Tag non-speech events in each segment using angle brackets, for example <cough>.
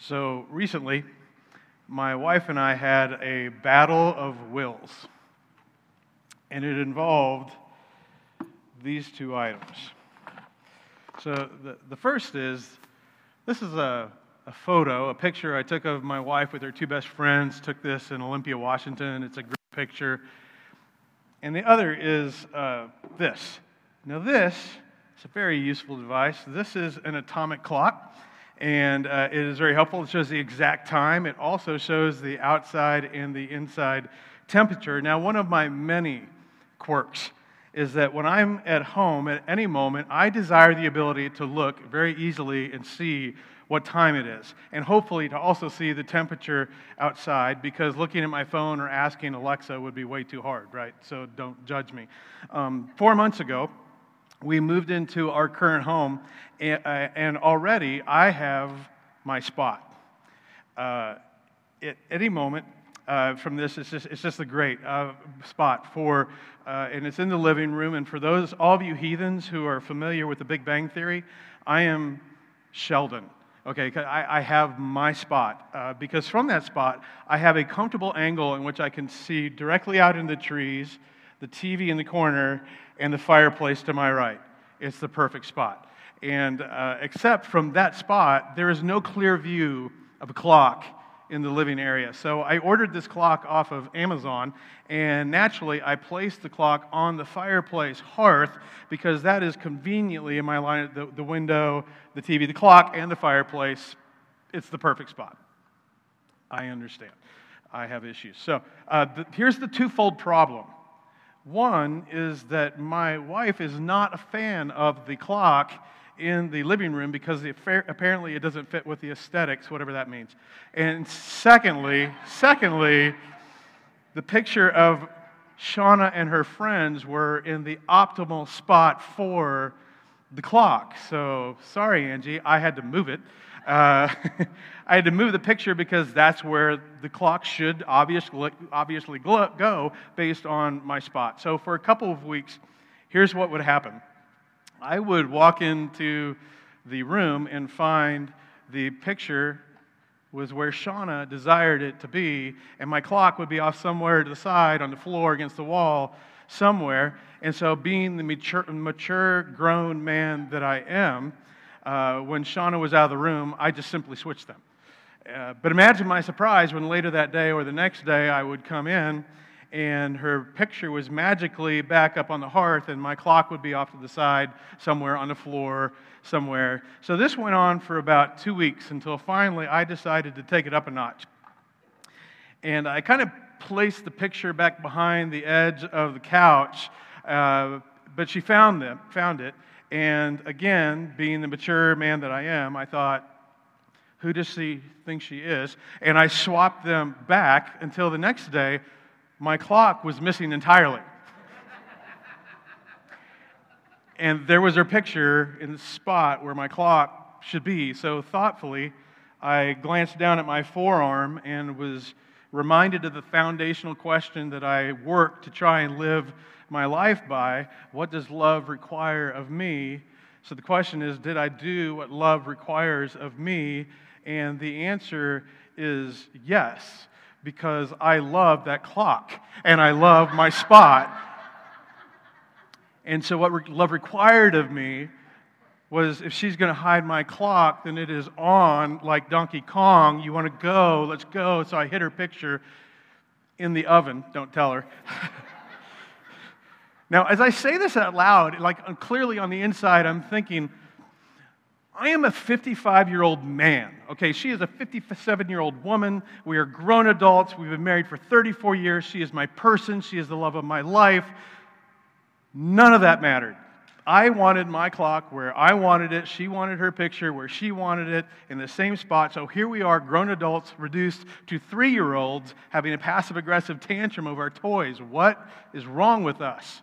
So recently, my wife and I had a battle of wills, and it involved these two items. So the, the first is this is a, a photo, a picture I took of my wife with her two best friends. Took this in Olympia, Washington. It's a great picture. And the other is uh, this. Now, this is a very useful device. This is an atomic clock and uh, it is very helpful. It shows the exact time. It also shows the outside and the inside temperature. Now, one of my many quirks is that when I'm at home at any moment, I desire the ability to look very easily and see what time it is, and hopefully to also see the temperature outside because looking at my phone or asking Alexa would be way too hard, right? So don't judge me. Um, four months ago, we moved into our current home, and already I have my spot. Uh, at any moment uh, from this, it's just, it's just a great uh, spot for, uh, and it's in the living room. And for those, all of you heathens who are familiar with the Big Bang Theory, I am Sheldon. Okay, I, I have my spot uh, because from that spot, I have a comfortable angle in which I can see directly out in the trees, the TV in the corner, and the fireplace to my right. It's the perfect spot. And uh, except from that spot, there is no clear view of a clock in the living area. So I ordered this clock off of Amazon, and naturally, I placed the clock on the fireplace hearth because that is conveniently in my line the, the window, the TV, the clock, and the fireplace. It's the perfect spot. I understand. I have issues. So uh, the, here's the twofold problem one is that my wife is not a fan of the clock in the living room because the, apparently it doesn't fit with the aesthetics, whatever that means. And secondly, secondly, the picture of Shauna and her friends were in the optimal spot for the clock. So sorry, Angie, I had to move it. Uh, <laughs> I had to move the picture because that's where the clock should obviously, obviously go based on my spot. So for a couple of weeks, here's what would happen I would walk into the room and find the picture was where Shauna desired it to be, and my clock would be off somewhere to the side on the floor against the wall somewhere. And so, being the mature, mature grown man that I am, uh, when Shauna was out of the room, I just simply switched them. Uh, but imagine my surprise when later that day or the next day I would come in and her picture was magically back up on the hearth and my clock would be off to the side somewhere on the floor somewhere. So this went on for about two weeks until finally I decided to take it up a notch. And I kind of placed the picture back behind the edge of the couch, uh, but she found, them, found it. And again, being the mature man that I am, I thought, who does she think she is? And I swapped them back until the next day, my clock was missing entirely. and there was her picture in the spot where my clock should be. So thoughtfully, I glanced down at my forearm and was reminded of the foundational question that I worked to try and live my life by what does love require of me? So the question is, did I do what love requires of me? And the answer is yes, because I love that clock and I love my spot. And so, what love required of me was if she's going to hide my clock, then it is on like Donkey Kong. You want to go, let's go. So I hid her picture in the oven. Don't tell her. <laughs> now, as I say this out loud, like uh, clearly on the inside, I'm thinking, I am a 55 year old man. Okay, she is a 57 year old woman. We are grown adults. We've been married for 34 years. She is my person. She is the love of my life. None of that mattered. I wanted my clock where I wanted it. She wanted her picture where she wanted it in the same spot. So here we are, grown adults reduced to three year olds having a passive aggressive tantrum over our toys. What is wrong with us?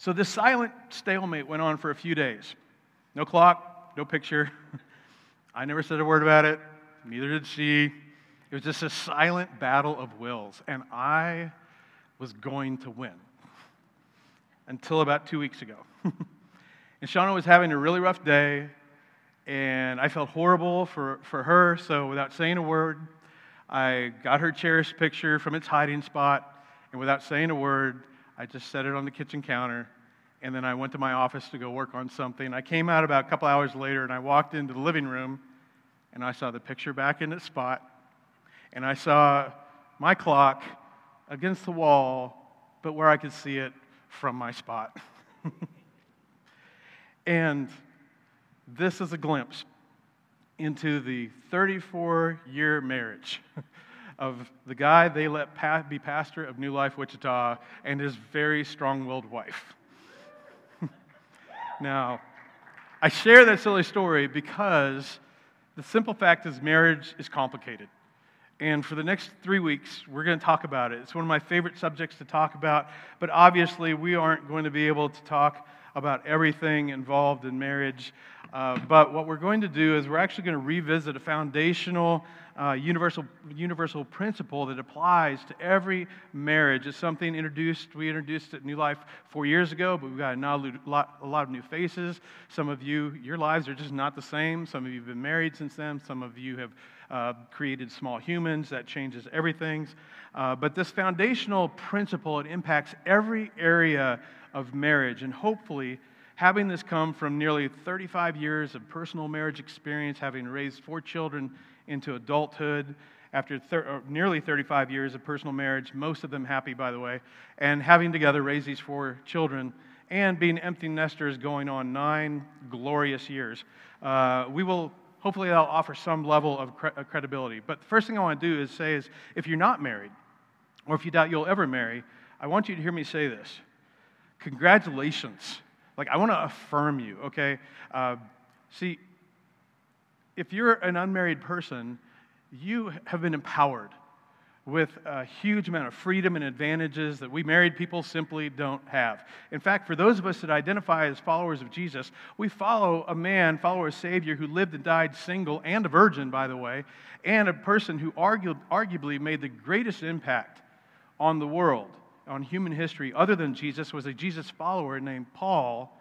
So this silent stalemate went on for a few days. No clock, no picture. <laughs> I never said a word about it, neither did she. It was just a silent battle of wills, and I was going to win until about two weeks ago. <laughs> and Shauna was having a really rough day, And I felt horrible for, for her, so without saying a word, I got her cherished picture from its hiding spot, and without saying a word, I just set it on the kitchen counter. And then I went to my office to go work on something. I came out about a couple hours later, and I walked into the living room, and I saw the picture back in its spot, and I saw my clock against the wall, but where I could see it from my spot. <laughs> and this is a glimpse into the 34 year marriage <laughs> of the guy they let be pastor of New Life Wichita and his very strong willed wife. <laughs> now, I share that silly story because the simple fact is marriage is complicated. And for the next three weeks, we're going to talk about it. It's one of my favorite subjects to talk about, but obviously, we aren't going to be able to talk about everything involved in marriage. Uh, but what we're going to do is we're actually going to revisit a foundational uh, universal, universal principle that applies to every marriage. It's something introduced, we introduced at New Life four years ago, but we've got a lot, a lot of new faces. Some of you, your lives are just not the same. Some of you have been married since then. Some of you have uh, created small humans. That changes everything. Uh, but this foundational principle, it impacts every area of marriage. And hopefully, having this come from nearly 35 years of personal marriage experience, having raised four children into adulthood, after thir- uh, nearly 35 years of personal marriage, most of them happy, by the way, and having together raised these four children and being empty nesters going on nine glorious years. Uh, we will hopefully that'll offer some level of cre- credibility. But the first thing I want to do is say is if you're not married, or if you doubt you'll ever marry, I want you to hear me say this congratulations. Like, I want to affirm you, okay? Uh, see, if you're an unmarried person, you have been empowered with a huge amount of freedom and advantages that we married people simply don't have. In fact, for those of us that identify as followers of Jesus, we follow a man, follow a Savior who lived and died single and a virgin, by the way, and a person who argu- arguably made the greatest impact on the world on human history other than Jesus was a Jesus follower named Paul.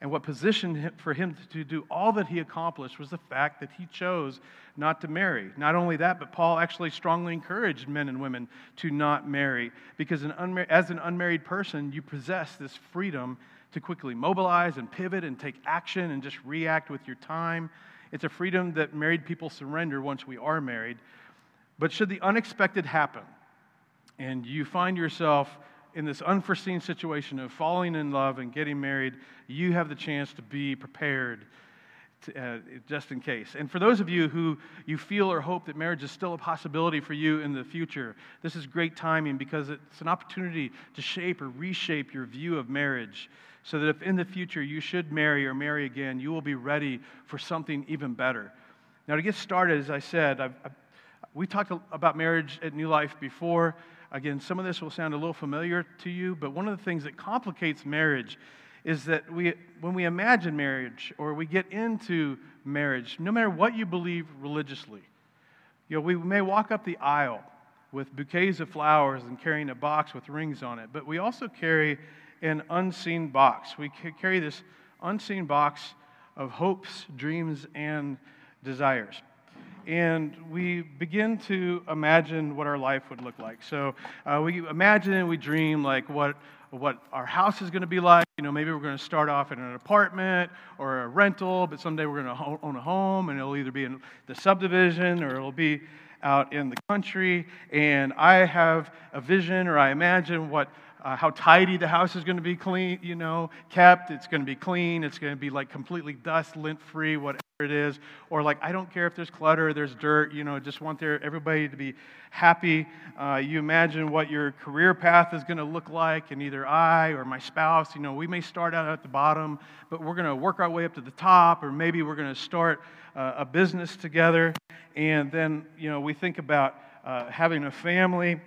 And what positioned him, for him to do all that he accomplished was the fact that he chose not to marry. Not only that, but Paul actually strongly encouraged men and women to not marry because an unmar- as an unmarried person, you possess this freedom to quickly mobilize and pivot and take action and just react with your time. It's a freedom that married people surrender once we are married. But should the unexpected happen, and you find yourself in this unforeseen situation of falling in love and getting married, you have the chance to be prepared to, uh, just in case. And for those of you who you feel or hope that marriage is still a possibility for you in the future, this is great timing because it's an opportunity to shape or reshape your view of marriage so that if in the future you should marry or marry again, you will be ready for something even better. Now, to get started, as I said, I've, I've, we talked about marriage at New Life before. Again, some of this will sound a little familiar to you, but one of the things that complicates marriage is that we, when we imagine marriage or we get into marriage, no matter what you believe religiously, you know, we may walk up the aisle with bouquets of flowers and carrying a box with rings on it, but we also carry an unseen box. We carry this unseen box of hopes, dreams, and desires and we begin to imagine what our life would look like. So uh, we imagine and we dream like what what our house is going to be like. You know, maybe we're going to start off in an apartment or a rental, but someday we're going to own a home, and it'll either be in the subdivision or it'll be out in the country. And I have a vision, or I imagine what uh, how tidy the house is going to be clean, you know, kept. It's going to be clean. It's going to be like completely dust, lint free, whatever it is. Or like, I don't care if there's clutter, there's dirt, you know, just want there, everybody to be happy. Uh, you imagine what your career path is going to look like, and either I or my spouse, you know, we may start out at the bottom, but we're going to work our way up to the top, or maybe we're going to start uh, a business together. And then, you know, we think about uh, having a family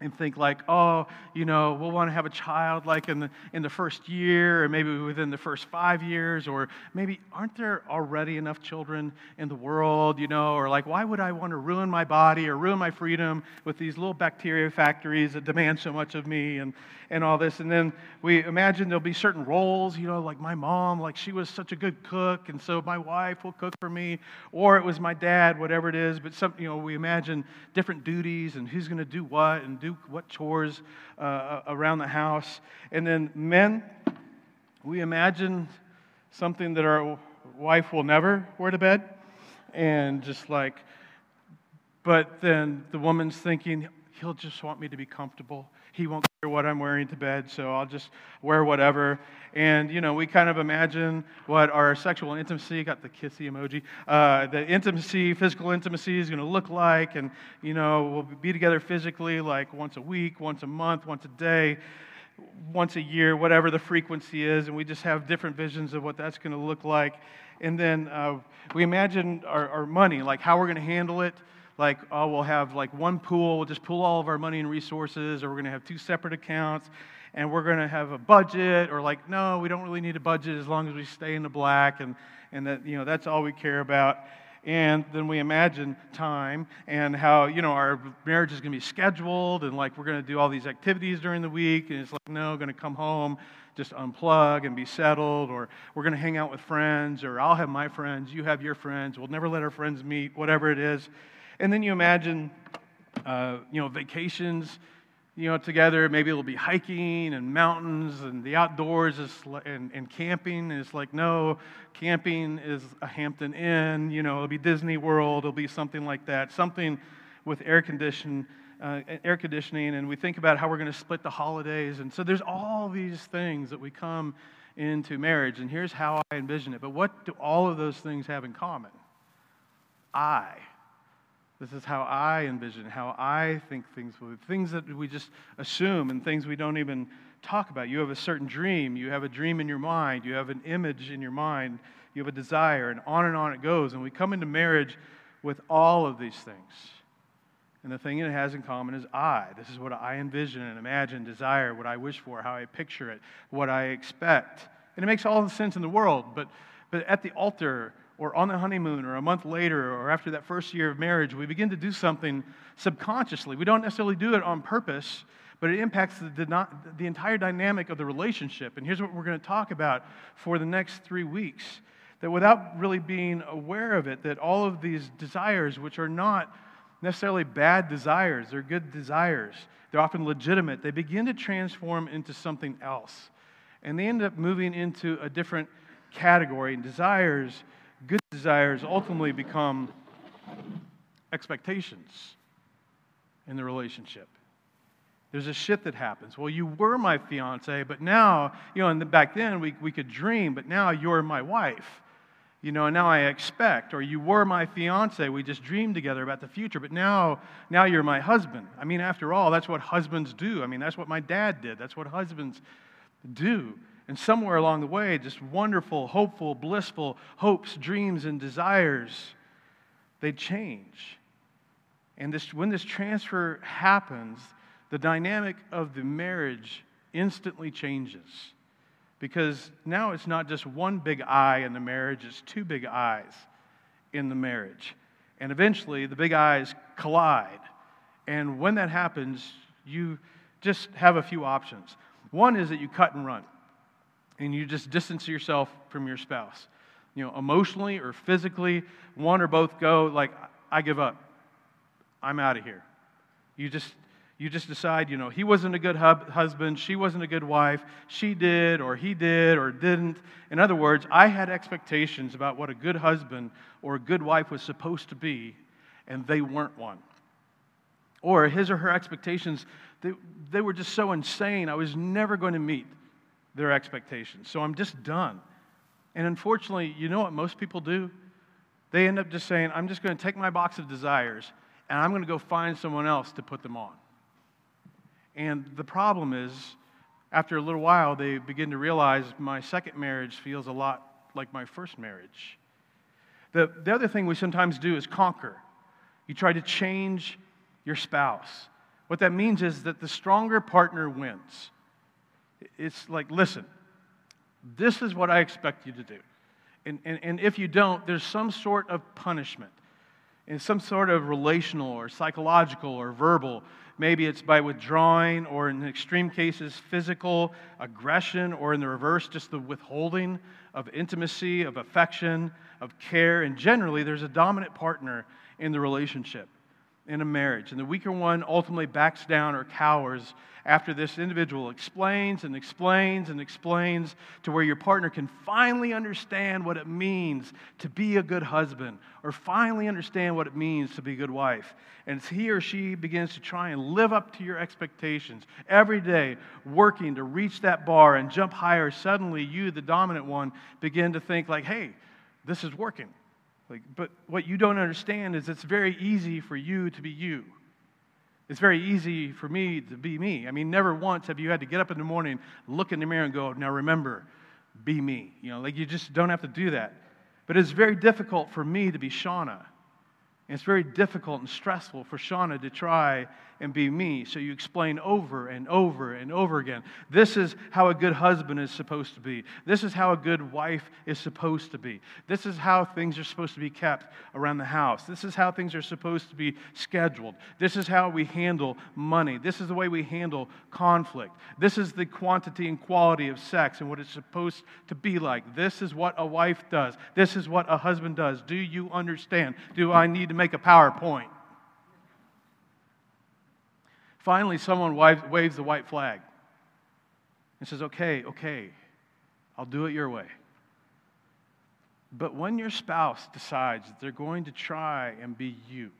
and think like, oh, you know, we'll want to have a child like in the in the first year, or maybe within the first five years, or maybe aren't there already enough children in the world, you know, or like, why would I want to ruin my body or ruin my freedom with these little bacteria factories that demand so much of me and and all this? And then we imagine there'll be certain roles, you know, like my mom, like she was such a good cook, and so my wife will cook for me, or it was my dad, whatever it is. But some, you know, we imagine different duties and who's going to do what and do do what chores uh, around the house. And then men, we imagine something that our wife will never wear to bed. And just like, but then the woman's thinking, he'll just want me to be comfortable. He won't care what I'm wearing to bed, so I'll just wear whatever. And, you know, we kind of imagine what our sexual intimacy, got the kissy emoji, uh, the intimacy, physical intimacy is going to look like. And, you know, we'll be together physically like once a week, once a month, once a day, once a year, whatever the frequency is. And we just have different visions of what that's going to look like. And then uh, we imagine our, our money, like how we're going to handle it like, oh, we'll have like one pool, we'll just pool all of our money and resources, or we're going to have two separate accounts, and we're going to have a budget, or like, no, we don't really need a budget as long as we stay in the black, and, and that, you know, that's all we care about. And then we imagine time and how, you know, our marriage is going to be scheduled, and like we're going to do all these activities during the week, and it's like, no, going to come home just unplug and be settled, or we're going to hang out with friends, or I'll have my friends, you have your friends, we'll never let our friends meet, whatever it is. And then you imagine, uh, you know, vacations, you know, together. Maybe it'll be hiking and mountains and the outdoors is, and, and camping. It's like, no, camping is a Hampton Inn. You know, it'll be Disney World. It'll be something like that. Something with air condition. Uh, air conditioning, and we think about how we're going to split the holidays. And so there's all these things that we come into marriage, and here's how I envision it. But what do all of those things have in common? I this is how I envision, how I think things will be. Things that we just assume and things we don't even talk about. You have a certain dream. You have a dream in your mind. You have an image in your mind. You have a desire, and on and on it goes. And we come into marriage with all of these things. And the thing it has in common is I. This is what I envision and imagine, desire, what I wish for, how I picture it, what I expect. And it makes all the sense in the world. But, but at the altar, or on the honeymoon or a month later or after that first year of marriage, we begin to do something subconsciously. We don't necessarily do it on purpose, but it impacts the, the entire dynamic of the relationship. And here's what we're going to talk about for the next three weeks that without really being aware of it, that all of these desires, which are not necessarily bad desires, they're good desires, they're often legitimate, they begin to transform into something else. And they end up moving into a different category. And desires good desires ultimately become expectations in the relationship. There's a shift that happens. Well, you were my fiance, but now, you know, and back then we, we could dream, but now you're my wife. You know, and now I expect, or you were my fiance, we just dreamed together about the future, but now, now you're my husband. I mean, after all, that's what husbands do. I mean, that's what my dad did. That's what husbands do. And somewhere along the way, just wonderful, hopeful, blissful hopes, dreams, and desires, they change. And this, when this transfer happens, the dynamic of the marriage instantly changes. Because now it's not just one big I in the marriage, it's two big I's in the marriage. And eventually, the big I's collide. And when that happens, you just have a few options. One is that you cut and run and you just distance yourself from your spouse. You know, emotionally or physically, one or both go like, I give up. I'm out of here. You just you just decide, you know, he wasn't a good hub, husband, she wasn't a good wife, she did or he did or didn't. In other words, I had expectations about what a good husband or a good wife was supposed to be, and they weren't one. Or his or her expectations, they, they were just so insane, I was never going to meet their expectations. So I'm just done. And unfortunately, you know what most people do? They end up just saying, I'm just going to take my box of desires and I'm going to go find someone else to put them on. And the problem is, after a little while, they begin to realize my second marriage feels a lot like my first marriage. The, the other thing we sometimes do is conquer. You try to change your spouse What that means is that the stronger partner wins. It's like, listen, this is what I expect you to do. And, and, and if you don't, there's some sort of punishment, and some sort of relational or psychological or verbal. Maybe it's by withdrawing, or in extreme cases, physical aggression, or in the reverse, just the withholding of intimacy, of affection, of care. And generally, there's a dominant partner in the relationship in a marriage. And the weaker one ultimately backs down or cowers after this individual explains and explains and explains to where your partner can finally understand what it means to be a good husband or finally understand what it means to be a good wife. And he or she begins to try and live up to your expectations every day, working to reach that bar and jump higher. Suddenly, you, the dominant one, begin to think, like, hey, this is working. Like, but what you don't understand is it's very easy for you to be you. It's very easy for me to be me. I mean, never once have you had to get up in the morning, look in the mirror, and go, now remember, be me. You know, like you just don't have to do that. But it's very difficult for me to be Shauna. And it's very difficult and stressful for Shauna to try and be me. So you explain over and over and over again. This is how a good husband is supposed to be. This is how a good wife is supposed to be. This is how things are supposed to be kept around the house. This is how things are supposed to be scheduled. This is how we handle money. This is the way we handle conflict. This is the quantity and quality of sex and what it's supposed to be like. This is what a wife does. This is what a husband does. Do you understand? Do I need to make a PowerPoint? Finally, someone waves the white flag and says, Okay, okay, I'll do it your way. But when your spouse decides that they're going to try and be you,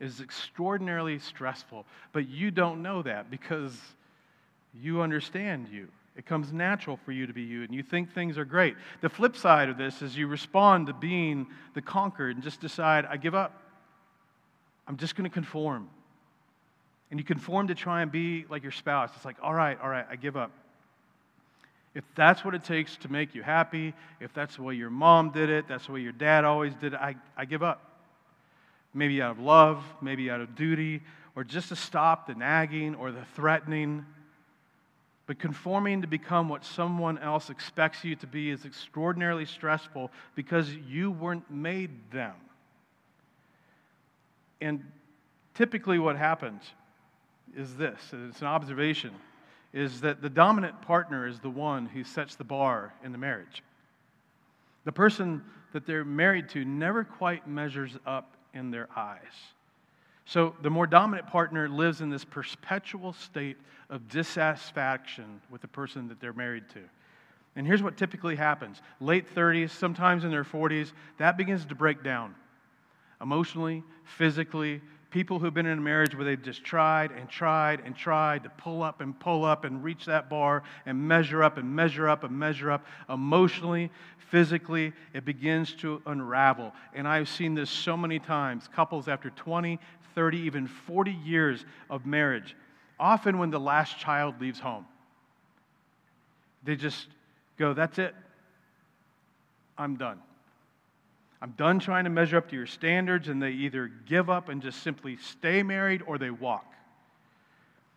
is extraordinarily stressful. But you don't know that because you understand you. It comes natural for you to be you, and you think things are great. The flip side of this is you respond to being the conquered and just decide, I give up. I'm just going to conform and you conform to try and be like your spouse, it's like, all right, all right, I give up. If that's what it takes to make you happy, if that's the way your mom did it, that's the way your dad always did it, I, I give up. Maybe out of love, maybe out of duty, or just to stop the nagging or the threatening. But conforming to become what someone else expects you to be is extraordinarily stressful because you weren't made them. And typically, what happens is this it's an observation is that the dominant partner is the one who sets the bar in the marriage. The person that they're married to never quite measures up in their eyes. So the more dominant partner lives in this perpetual state of dissatisfaction with the person that they're married to. And here's what typically happens late 30s, sometimes in their 40s, that begins to break down emotionally, physically, people who've been in a marriage where they've just tried and tried and tried to pull up and pull up and reach that bar and measure up and measure up and measure up emotionally, physically, it begins to unravel. And I've seen this so many times couples after 20, 30, even 40 years of marriage, often when the last child leaves home. They just go, That's it. I'm done. I'm done trying to measure up to your standards, and they either give up and just simply stay married or they walk.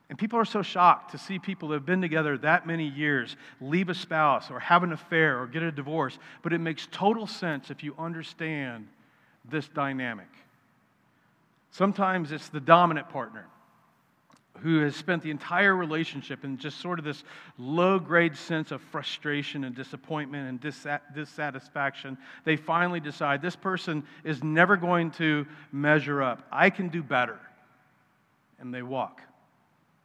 And people are so shocked to see people that have been together that many years leave a spouse or have an affair or get a divorce, but it makes total sense if you understand this dynamic. Sometimes it's the dominant partner who has spent the entire relationship in just sort of this low grade sense of frustration and disappointment and dissatisfaction, they finally decide this person is never going to measure up. I can do better. And they walk.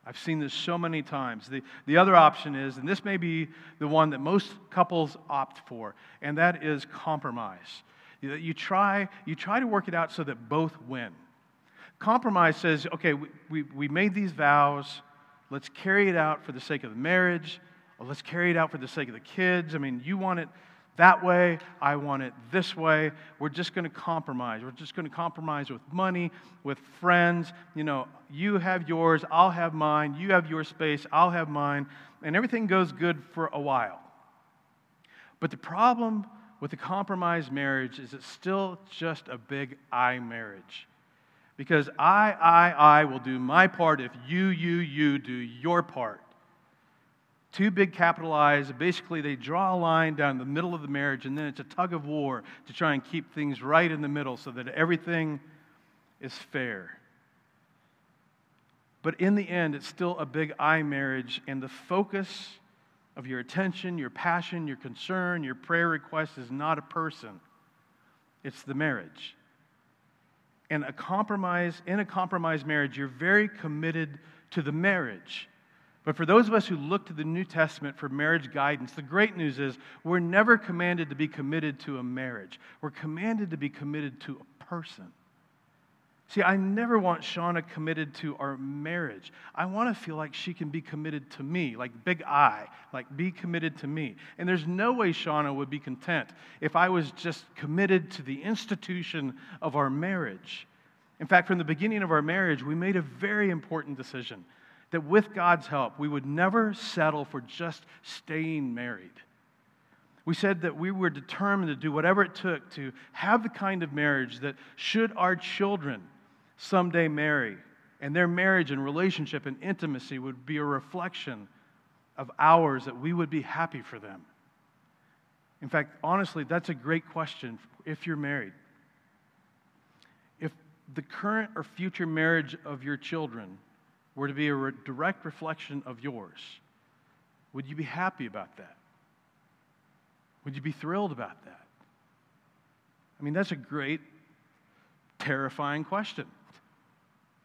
I've seen this so many times. The, the other option is, and this may be the one that most couples opt for, and that is compromise. You try, you try to work it out so that both win. Compromise says, okay, we, we, we made these vows. Let's carry it out for the sake of the marriage. Or let's carry it out for the sake of the kids. I mean, you want it that way. I want it this way. We're just going to compromise. We're just going to compromise with money, with friends. You know, you have yours, I'll have mine. You have your space, I'll have mine. And everything goes good for a while. But the problem with the compromised marriage is it's still just a big I marriage. Because I, I, I will do my part if you, you, you do your part. Two big capital I's. Basically, they draw a line down the middle of the marriage, and then it's a tug of war to try and keep things right in the middle so that everything is fair. But in the end, it's still a big I marriage, and the focus of your attention, your passion, your concern, your prayer request is not a person, it's the marriage. And a compromise, in a compromised marriage, you're very committed to the marriage. But for those of us who look to the New Testament for marriage guidance, the great news is we're never commanded to be committed to a marriage. We're commanded to be committed to a person. See, I never want Shauna committed to our marriage. I want to feel like she can be committed to me, like big I, like be committed to me. And there's no way Shauna would be content if I was just committed to the institution of our marriage. In fact, from the beginning of our marriage, we made a very important decision that with God's help, we would never settle for just staying married. We said that we were determined to do whatever it took to have the kind of marriage that, should our children someday marry, and their marriage and relationship and intimacy would be a reflection of ours, that we would be happy for them. In fact, honestly, that's a great question if you're married. If the current or future marriage of your children were to be a re- direct reflection of yours, would you be happy about that? Would you be thrilled about that? I mean, that's a great, terrifying question.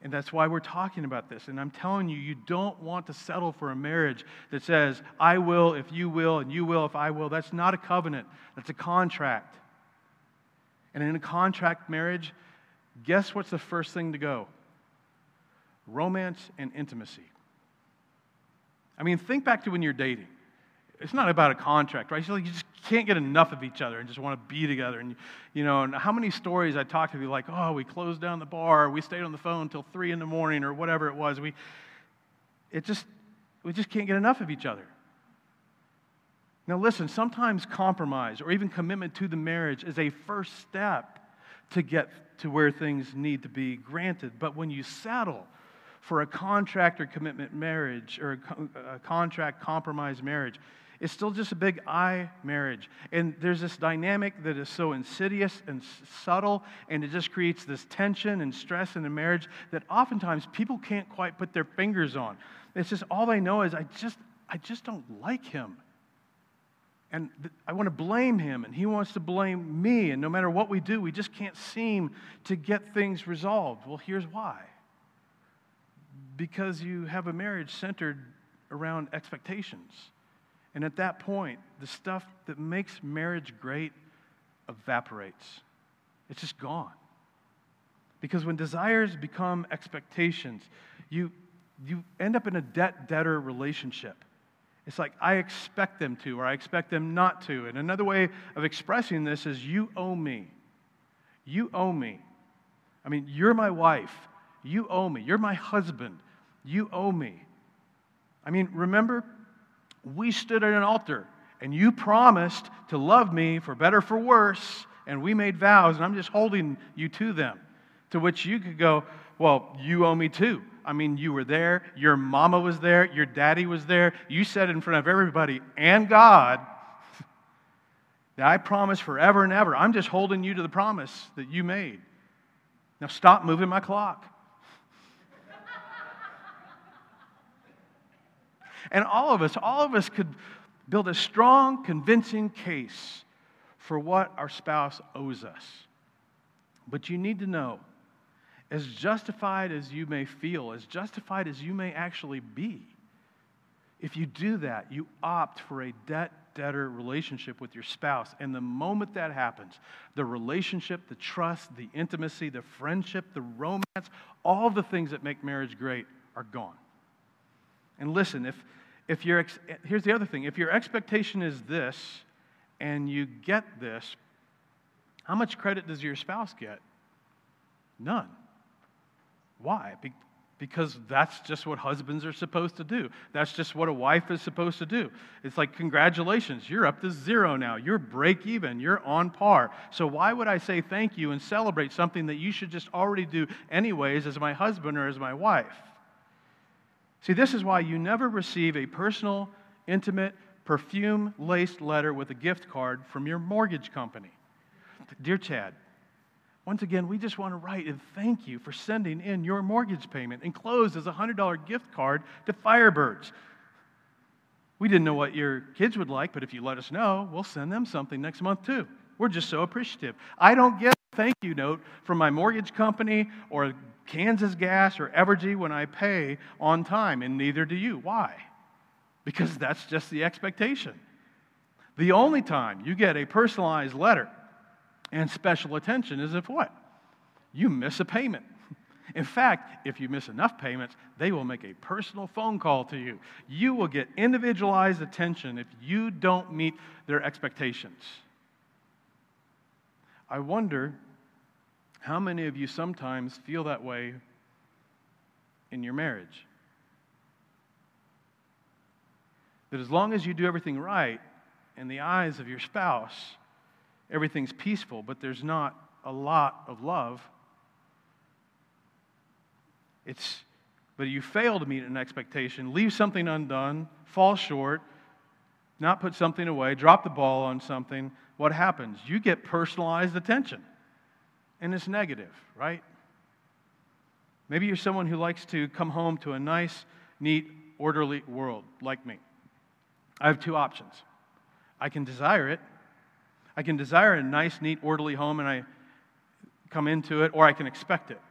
And that's why we're talking about this. And I'm telling you, you don't want to settle for a marriage that says, I will if you will, and you will if I will. That's not a covenant, that's a contract. And in a contract marriage, guess what's the first thing to go? romance and intimacy. I mean, think back to when you're dating. It's not about a contract, right? You just can't get enough of each other and just want to be together. And, you know, and how many stories I talked to you like, oh, we closed down the bar, we stayed on the phone until three in the morning or whatever it was. We, it just, we just can't get enough of each other. Now, listen, sometimes compromise or even commitment to the marriage is a first step to get to where things need to be granted. But when you settle, for a contract or commitment marriage or a, a contract compromise marriage. It's still just a big I marriage. And there's this dynamic that is so insidious and subtle, and it just creates this tension and stress in a marriage that oftentimes people can't quite put their fingers on. It's just all they know is, I just, I just don't like him. And th- I want to blame him, and he wants to blame me. And no matter what we do, we just can't seem to get things resolved. Well, here's why because you have a marriage centered around expectations. And at that point, the stuff that makes marriage great evaporates. It's just gone. Because when desires become expectations, you, you end up in a debt debtor relationship. It's like, I expect them to, or I expect them not to. And another way of expressing this is, you owe me. You owe me. I mean, you're my wife. You owe me. You're my husband. You owe me. I mean, remember, we stood at an altar and you promised to love me for better for worse, and we made vows, and I'm just holding you to them. To which you could go, Well, you owe me too. I mean, you were there, your mama was there, your daddy was there. You said in front of everybody and God <laughs> that I promise forever and ever. I'm just holding you to the promise that you made. Now stop moving my clock. And all of us, all of us could build a strong, convincing case for what our spouse owes us. But you need to know, as justified as you may feel, as justified as you may actually be, if you do that, you opt for a debt debtor relationship with your spouse. And the moment that happens, the relationship, the trust, the intimacy, the friendship, the romance, all the things that make marriage great are gone. And listen, if, if your, here's the other thing if your expectation is this and you get this, how much credit does your spouse get? None. Why? because that's just what husbands are supposed to do. That's just what a wife is supposed to do. It's like, congratulations, you're up to zero now. You're break even. You're on par. So, why would I say thank you and celebrate something that you should just already do, anyways, as my husband or as my wife? See, this is why you never receive a personal, intimate, perfume laced letter with a gift card from your mortgage company. Dear Chad, once again, we just want to write and thank you for sending in your mortgage payment enclosed as a $100 gift card to Firebirds. We didn't know what your kids would like, but if you let us know, we'll send them something next month too. We're just so appreciative. I don't get a thank you note from my mortgage company or Kansas Gas or Evergy when I pay on time, and neither do you. Why? Because <laughs> that's just the expectation. The only time you get a personalized letter and special attention is if what? You miss a payment. <laughs> In fact, if you miss enough payments, they will make a personal phone call to you. You will get individualized attention if you don't meet their expectations. I wonder how many of you sometimes feel that way in your marriage? That as long as you do everything right in the eyes of your spouse, everything's peaceful, but there's not a lot of love. It's, but you fail to meet an expectation, leave something undone, fall short, not put something away, drop the ball on something. What happens? You get personalized attention, and it's negative, right? Maybe you're someone who likes to come home to a nice, neat, orderly world, like me. I have two options. I can desire it I can desire a nice, neat, orderly home and I come into it, or I can expect it.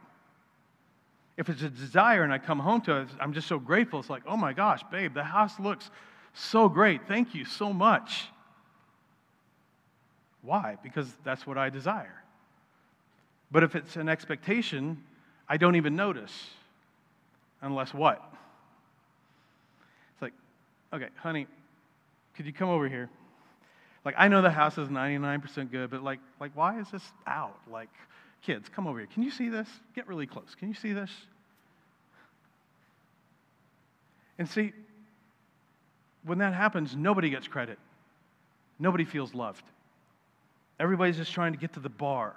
If it's a desire and I come home to it, I'm just so grateful. It's like, oh my gosh, babe, the house looks so great. Thank you so much. Why? Because that's what I desire. But if it's an expectation, I don't even notice. Unless what? It's like, okay, honey, could you come over here? Like, I know the house is 99% good, but like, like, why is this out? Like, kids, come over here. Can you see this? Get really close. Can you see this? And see, when that happens, nobody gets credit. Nobody feels loved. Everybody's just trying to get to the bar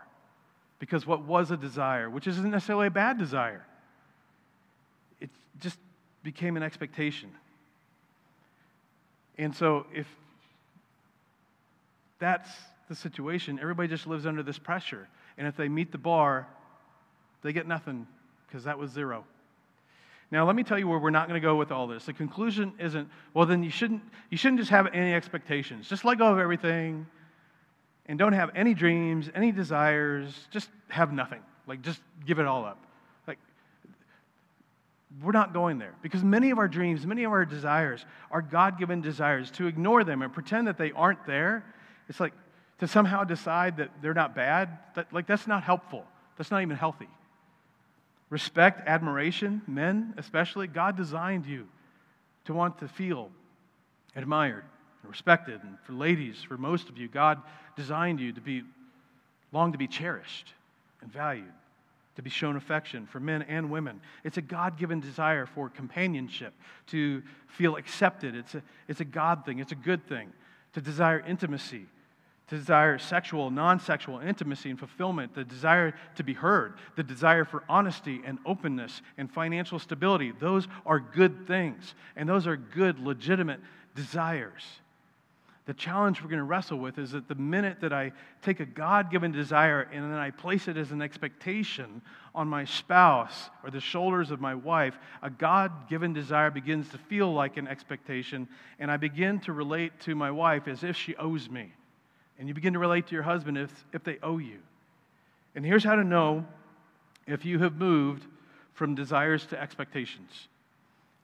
because what was a desire, which isn't necessarily a bad desire, it just became an expectation. And so if that's the situation. Everybody just lives under this pressure. And if they meet the bar, they get nothing because that was zero. Now, let me tell you where we're not going to go with all this. The conclusion isn't, well, then you shouldn't, you shouldn't just have any expectations. Just let go of everything and don't have any dreams, any desires. Just have nothing. Like, just give it all up. Like, we're not going there because many of our dreams, many of our desires are God given desires. To ignore them and pretend that they aren't there it's like to somehow decide that they're not bad, that, like that's not helpful. That's not even healthy. Respect, admiration, men especially, God designed you to want to feel admired and respected. And for ladies, for most of you, God designed you to be long to be cherished and valued, to be shown affection for men and women. It's a God given desire for companionship, to feel accepted. It's a, it's a God thing, it's a good thing, to desire intimacy, to desire sexual, non sexual intimacy and fulfillment, the desire to be heard, the desire for honesty and openness and financial stability. Those are good things, and those are good, legitimate desires. The challenge we're going to wrestle with is that the minute that I take a God given desire and then I place it as an expectation on my spouse or the shoulders of my wife, a God given desire begins to feel like an expectation, and I begin to relate to my wife as if she owes me and you begin to relate to your husband if, if they owe you. And here's how to know if you have moved from desires to expectations.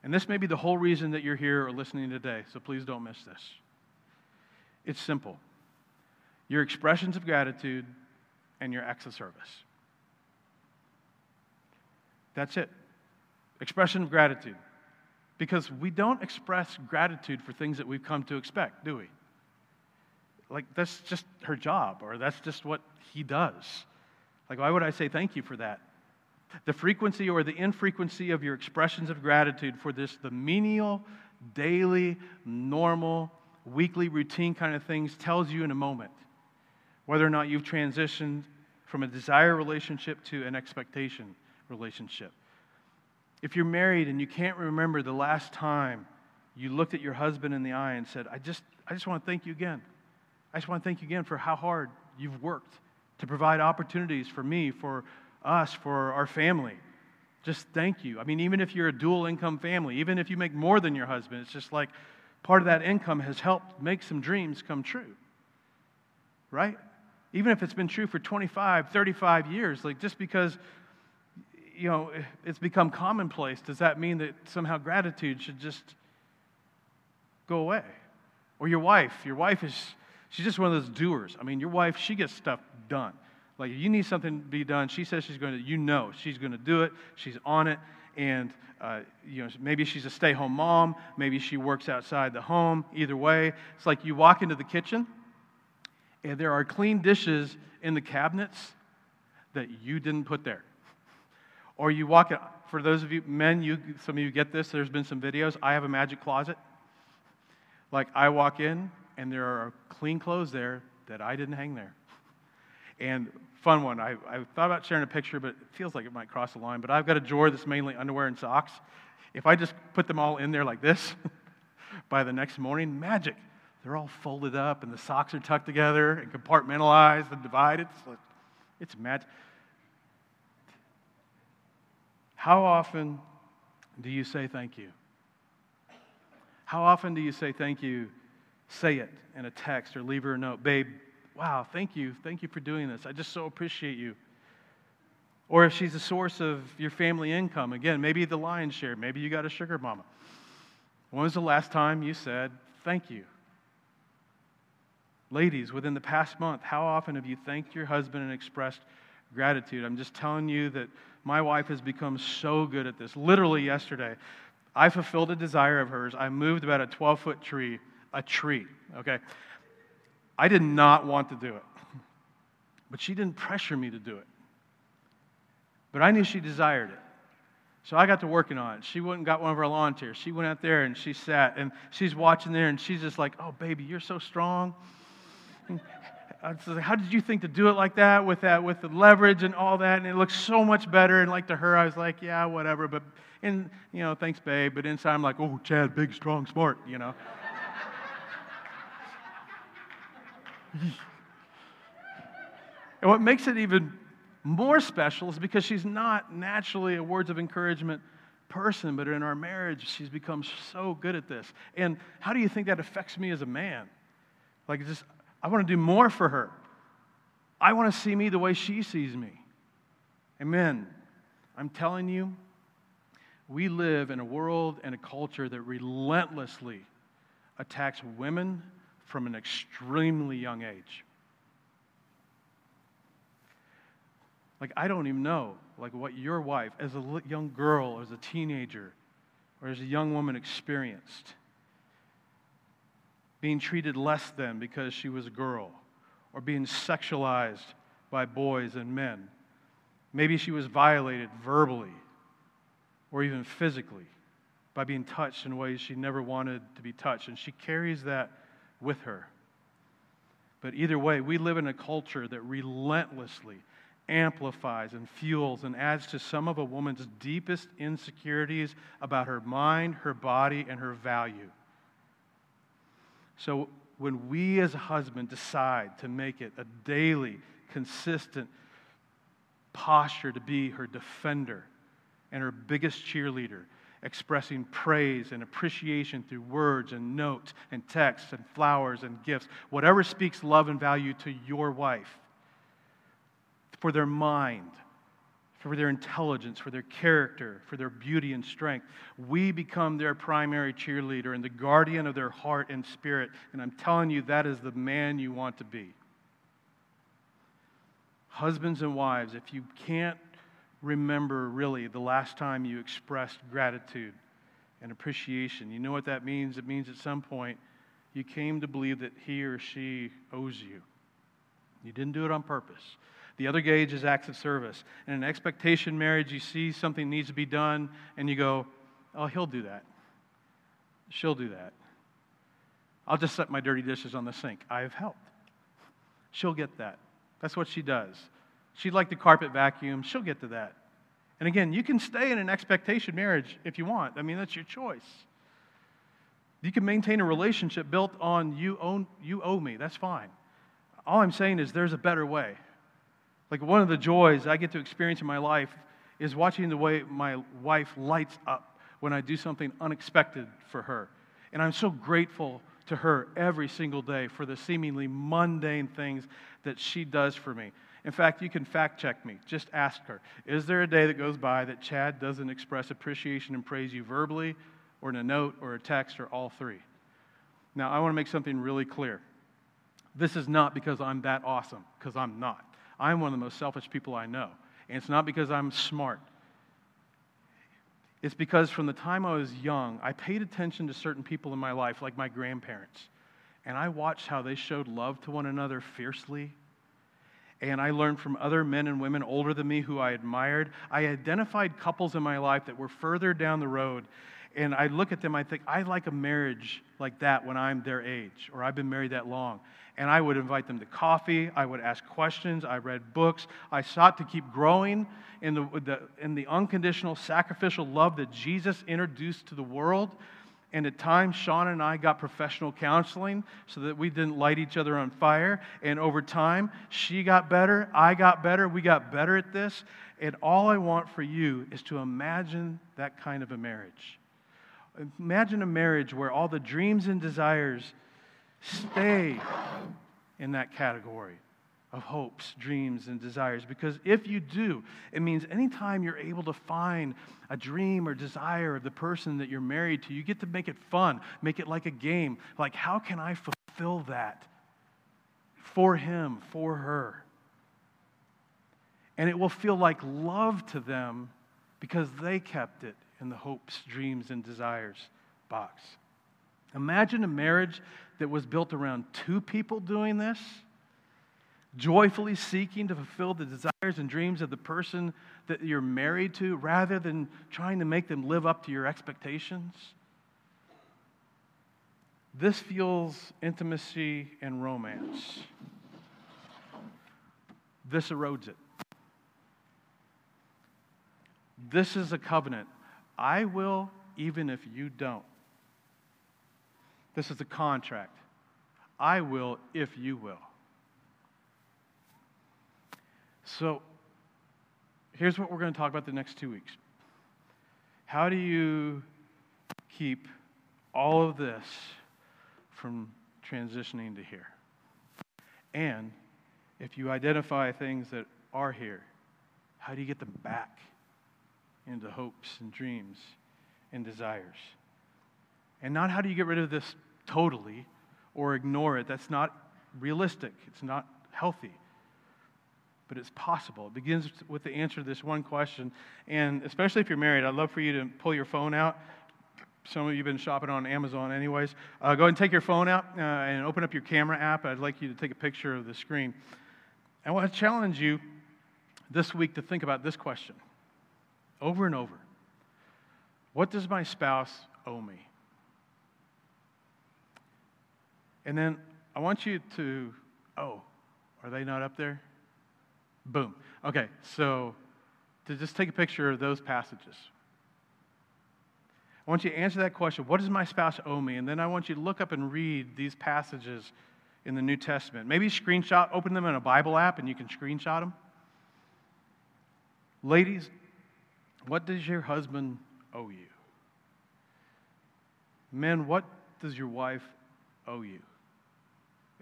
And this may be the whole reason that you're here or listening today, so please don't miss this. It's simple your expressions of gratitude and your acts of service. That's it. Expression of gratitude. Because we don't express gratitude for things that we've come to expect, do we? like that's just her job or that's just what he does. Like, why would I say thank you for that? The frequency or the infrequency of your expressions of gratitude for this, the menial, daily, normal, weekly routine kind of things tells you in a moment whether or not you've transitioned from a desire relationship to an expectation relationship. If you're married and you can't remember the last time you looked at your husband in the eye and said, I just, I just want to thank you again. I just want to thank you again for how hard you've worked to provide opportunities for me, for us, for our family. Just thank you. I mean, even if you're a dual income family, even if you make more than your husband, it's just like part of that income has helped make some dreams come true. Right? Even if it's been true for 25, 35 years, like just because you know it's become commonplace, does that mean that somehow gratitude should just go away? Or your wife, your wife is she's just one of those doers. I mean, your wife, she gets stuff done. Like you need something to be done, she says she's going to, you know, she's going to do it. She's on it, and uh, you know, maybe she's a stay-home mom. Maybe she works outside the home. Either way, it's like you walk into the kitchen, and there are clean dishes in the cabinets that you didn't put there. Or you walk in, for those of you men, you some of you get this. There's been some videos. I have a magic closet. Like I walk in, and there are clean clothes there that I didn't hang there. And fun one. I, I thought about sharing a picture, but it feels like it might cross the line. But I've got a drawer that's mainly underwear and socks. If I just put them all in there like this, <laughs> by the next morning, magic. They're all folded up and the socks are tucked together and compartmentalized and divided. It's, it's magic. How often do you say thank you? How often do you say thank you? Say it in a text or leave her a note. Babe, wow, thank you. Thank you for doing this. I just so appreciate you. Or if she's a source of your family income, again, maybe the lion's share, maybe you got a sugar mama. When was the last time you said thank you? Ladies, within the past month, how often have you thanked your husband and expressed gratitude? I'm just telling you that my wife has become so good at this. Literally yesterday, I fulfilled a desire of hers. I moved about a 12 foot tree, a tree, okay? I did not want to do it, but she didn't pressure me to do it. But I knew she desired it. So I got to working on it. She went and got one of our lawn chairs. She went out there and she sat and she's watching there and she's just like, oh, baby, you're so strong. Like, how did you think to do it like that with that, with the leverage and all that? And it looks so much better. And like to her, I was like, yeah, whatever. But, and, you know, thanks, babe. But inside, I'm like, oh, Chad, big, strong, smart, you know. <laughs> and what makes it even more special is because she's not naturally a words of encouragement person, but in our marriage, she's become so good at this. And how do you think that affects me as a man? Like, just, I want to do more for her. I want to see me the way she sees me. Amen. I'm telling you, we live in a world and a culture that relentlessly attacks women from an extremely young age. Like, I don't even know, like, what your wife, as a young girl, or as a teenager, or as a young woman, experienced. Being treated less than because she was a girl, or being sexualized by boys and men. Maybe she was violated verbally or even physically by being touched in ways she never wanted to be touched. And she carries that with her. But either way, we live in a culture that relentlessly amplifies and fuels and adds to some of a woman's deepest insecurities about her mind, her body, and her value. So when we as a husband decide to make it a daily, consistent posture to be her defender and her biggest cheerleader, expressing praise and appreciation through words and notes and texts and flowers and gifts, whatever speaks love and value to your wife, for their mind, for their intelligence, for their character, for their beauty and strength. We become their primary cheerleader and the guardian of their heart and spirit. And I'm telling you, that is the man you want to be. Husbands and wives, if you can't remember really the last time you expressed gratitude and appreciation. You know what that means? It means at some point you came to believe that he or she owes you. You didn't do it on purpose. The other gauge is acts of service. In an expectation marriage, you see something needs to be done, and you go, Oh, he'll do that. She'll do that. I'll just set my dirty dishes on the sink. I have helped. She'll get that. That's what she does. She'd like the carpet vacuum. She'll get to that. And again, you can stay in an expectation marriage if you want. I mean, that's your choice. You can maintain a relationship built on you own you owe me. That's fine. All I'm saying is there's a better way. Like one of the joys I get to experience in my life is watching the way my wife lights up when I do something unexpected for her. And I'm so grateful to her every single day for the seemingly mundane things that she does for me. In fact, you can fact check me. Just ask her Is there a day that goes by that Chad doesn't express appreciation and praise you verbally, or in a note, or a text, or all three? Now, I want to make something really clear. This is not because I'm that awesome, because I'm not. I'm one of the most selfish people I know. And it's not because I'm smart. It's because from the time I was young, I paid attention to certain people in my life, like my grandparents. And I watched how they showed love to one another fiercely. And I learned from other men and women older than me who I admired. I identified couples in my life that were further down the road. And I look at them, I think, I like a marriage like that when I'm their age, or I've been married that long and I would invite them to coffee. I would ask questions. I read books. I sought to keep growing in the, the, in the unconditional sacrificial love that Jesus introduced to the world. And at times, Sean and I got professional counseling so that we didn't light each other on fire. And over time, she got better. I got better. We got better at this. And all I want for you is to imagine that kind of a marriage. Imagine a marriage where all the dreams and desires Stay in that category of hopes, dreams, and desires. Because if you do, it means anytime you're able to find a dream or desire of the person that you're married to, you get to make it fun, make it like a game. Like, how can I fulfill that for him, for her? And it will feel like love to them because they kept it in the hopes, dreams, and desires box. Imagine a marriage that was built around two people doing this, joyfully seeking to fulfill the desires and dreams of the person that you're married to rather than trying to make them live up to your expectations. This fuels intimacy and romance. This erodes it. This is a covenant. I will even if you don't. This is a contract. I will if you will. So, here's what we're going to talk about the next two weeks. How do you keep all of this from transitioning to here? And if you identify things that are here, how do you get them back into hopes and dreams and desires? And not how do you get rid of this totally or ignore it. That's not realistic, it's not healthy. But it's possible. It begins with the answer to this one question. And especially if you're married, I'd love for you to pull your phone out. Some of you have been shopping on Amazon, anyways. Uh, go ahead and take your phone out uh, and open up your camera app. I'd like you to take a picture of the screen. I want to challenge you this week to think about this question over and over What does my spouse owe me? And then I want you to, oh, are they not up there? Boom. Okay, so to just take a picture of those passages. I want you to answer that question what does my spouse owe me? And then I want you to look up and read these passages in the New Testament. Maybe screenshot, open them in a Bible app, and you can screenshot them. Ladies, what does your husband owe you? Men, what does your wife owe you?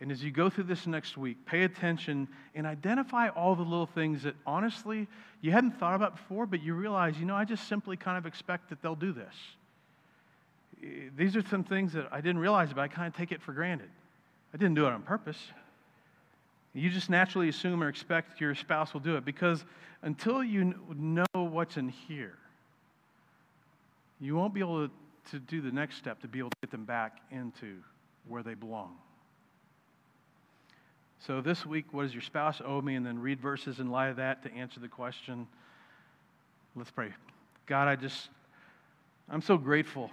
And as you go through this next week, pay attention and identify all the little things that honestly you hadn't thought about before, but you realize, you know, I just simply kind of expect that they'll do this. Eh, these are some things that I didn't realize, but I kind of take it for granted. I didn't do it on purpose. You just naturally assume or expect your spouse will do it because until you know what's in here, you won't be able to, to do the next step to be able to get them back into where they belong. So this week, what does your spouse owe me? And then read verses in light of that to answer the question. Let's pray. God, I just, I'm so grateful.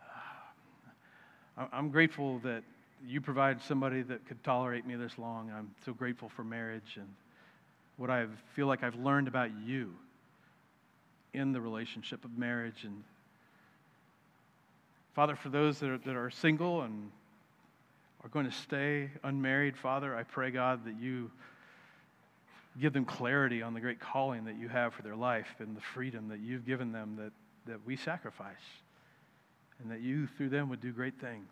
<sighs> I'm grateful that you provide somebody that could tolerate me this long. I'm so grateful for marriage and what I feel like I've learned about you in the relationship of marriage. And Father, for those that are, that are single and are going to stay unmarried, Father, I pray, God, that you give them clarity on the great calling that you have for their life and the freedom that you've given them that, that we sacrifice, and that you, through them, would do great things.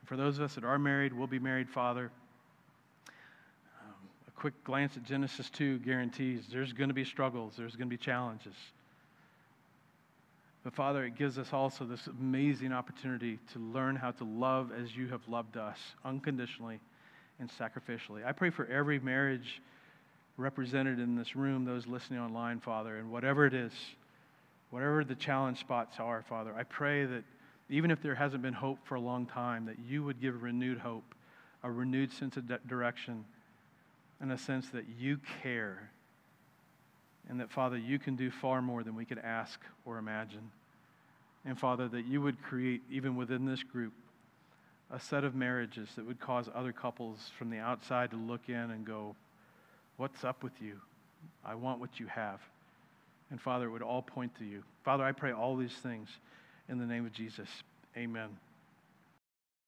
And for those of us that are married, we'll be married, Father, um, a quick glance at Genesis 2 guarantees there's going to be struggles, there's going to be challenges. But Father, it gives us also this amazing opportunity to learn how to love as you have loved us, unconditionally and sacrificially. I pray for every marriage represented in this room, those listening online, Father, and whatever it is, whatever the challenge spots are, Father, I pray that even if there hasn't been hope for a long time, that you would give renewed hope, a renewed sense of direction, and a sense that you care. And that, Father, you can do far more than we could ask or imagine. And, Father, that you would create, even within this group, a set of marriages that would cause other couples from the outside to look in and go, What's up with you? I want what you have. And, Father, it would all point to you. Father, I pray all these things in the name of Jesus. Amen.